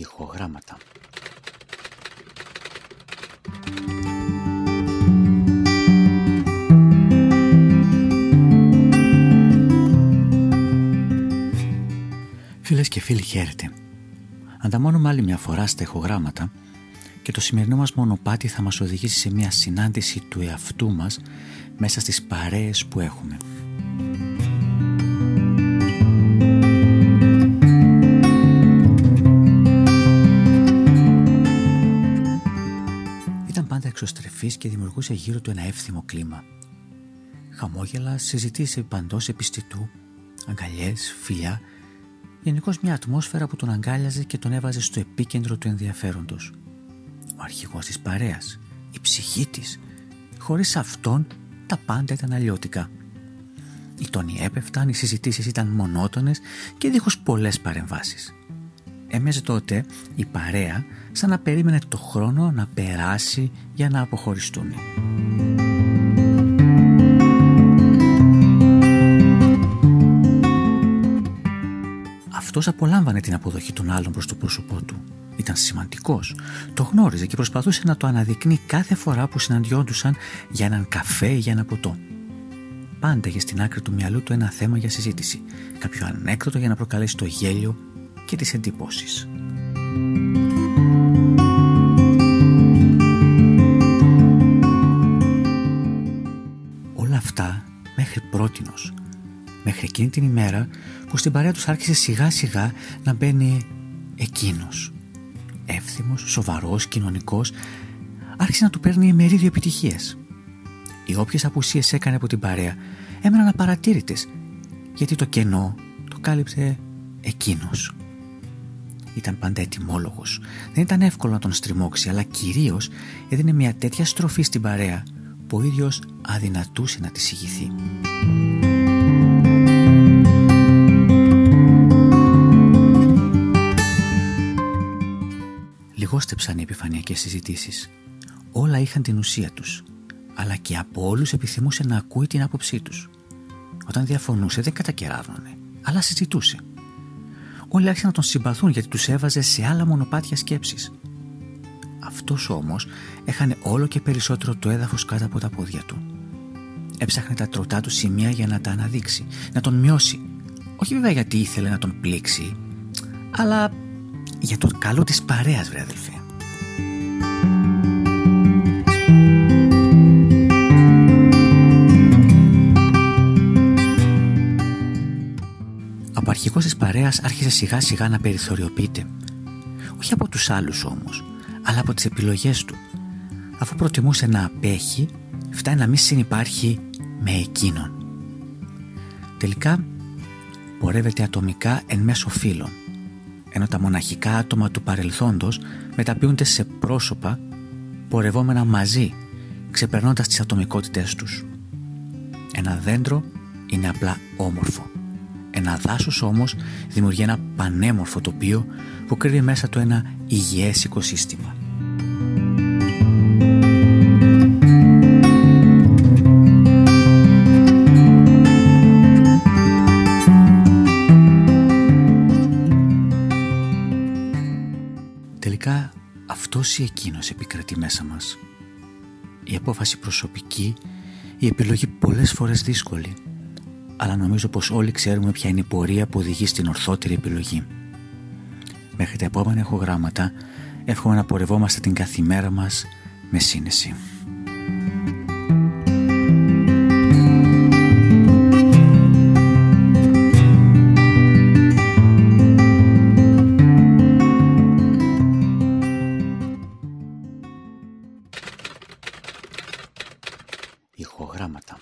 Ηχογράμματα. Φίλες και φίλοι χαίρετε. Ανταμώνουμε άλλη μια φορά στα ηχογράμματα και το σημερινό μας μονοπάτι θα μας οδηγήσει σε μια συνάντηση του εαυτού μας μέσα στις παρέες που έχουμε. Εξωστρεφής και δημιουργούσε γύρω του ένα εύθυμο κλίμα. Χαμόγελα, συζητήσεις παντός επιστητού, αγκαλιές, φιλιά, γενικώς μια ατμόσφαιρα που τον αγκάλιαζε και τον έβαζε στο επίκεντρο του ενδιαφέροντος. Ο αρχηγός της παρέας, η ψυχή της. Χωρίς αυτόν τα πάντα ήταν αλλιώτικα. Οι τόνοι έπεφταν, οι συζητήσεις ήταν μονότονες και δίχως πολλές παρεμβάσεις. Έμεζε τότε η παρέα σαν να περίμενε το χρόνο να περάσει για να αποχωριστούν. Αυτός απολάμβανε την αποδοχή των άλλων προς το πρόσωπό του. Ήταν σημαντικός. Το γνώριζε και προσπαθούσε να το αναδεικνύει κάθε φορά που συναντιόντουσαν για έναν καφέ ή για ένα ποτό. Πάντα είχε στην άκρη του μυαλού του ένα θέμα για συζήτηση. Κάποιο ανέκδοτο για να προκαλέσει το γέλιο και τις εντυπώσεις. Όλα αυτά μέχρι πρότινος. Μέχρι εκείνη την ημέρα που στην παρέα τους άρχισε σιγά σιγά να μπαίνει εκείνος. Εύθυμος, σοβαρός, κοινωνικός, άρχισε να του παίρνει μερίδιο επιτυχίες. Οι όποιες απουσίες έκανε από την παρέα έμεναν απαρατήρητες γιατί το κενό το κάλυψε εκείνος. Ήταν πάντα ετοιμόλογος. Δεν ήταν εύκολο να τον στριμώξει αλλά κυρίως έδινε μια τέτοια στροφή στην παρέα που ο ίδιος αδυνατούσε να της συγηθεί. Λιγόστεψαν οι επιφανειακές συζητήσεις. Όλα είχαν την ουσία τους, αλλά και από όλους επιθυμούσε να ακούει την άποψή τους. Όταν διαφωνούσε δεν κατακεράβωνε, αλλά συζητούσε. Όλοι άρχισαν να τον συμπαθούν γιατί τους έβαζε σε άλλα μονοπάτια σκέψης. Αυτός όμως έχανε όλο και περισσότερο το έδαφος κάτω από τα πόδια του. Έψαχνε τα τροτά του σημεία για να τα αναδείξει, να τον μειώσει. Όχι βέβαια γιατί ήθελε να τον πλήξει, αλλά για το καλό της παρέας βρε αδελφέ. Από αρχικός της παρέας άρχισε σιγά σιγά να περιθωριοποιείται. Όχι από τους άλλους όμως, αλλά από τις επιλογές του. Αφού προτιμούσε να απέχει, φτάνει να μην συνυπάρχει με εκείνον. Τελικά πορεύεται ατομικά εν μέσω φίλων ενώ τα μοναχικά άτομα του παρελθόντος μεταποιούνται σε πρόσωπα πορευόμενα μαζί, ξεπερνώντας τις ατομικότητές τους. Ένα δέντρο είναι απλά όμορφο. Ένα δάσος όμως δημιουργεί ένα πανέμορφο τοπίο που κρύβει μέσα του ένα υγιές οικοσύστημα. Τελικά αυτός ή εκείνος επικρατεί μέσα μας. Η απόφαση προσωπική, η επιλογή πολλές φορές δύσκολη. Αλλά νομίζω πως όλοι ξέρουμε ποια είναι η πορεία που οδηγεί στην ορθότερη επιλογή. Μέχρι τα επόμενα ηχογράμματα εύχομαι να πορευόμαστε την καθημέρα μας με σύνεση. ηχογράμματα.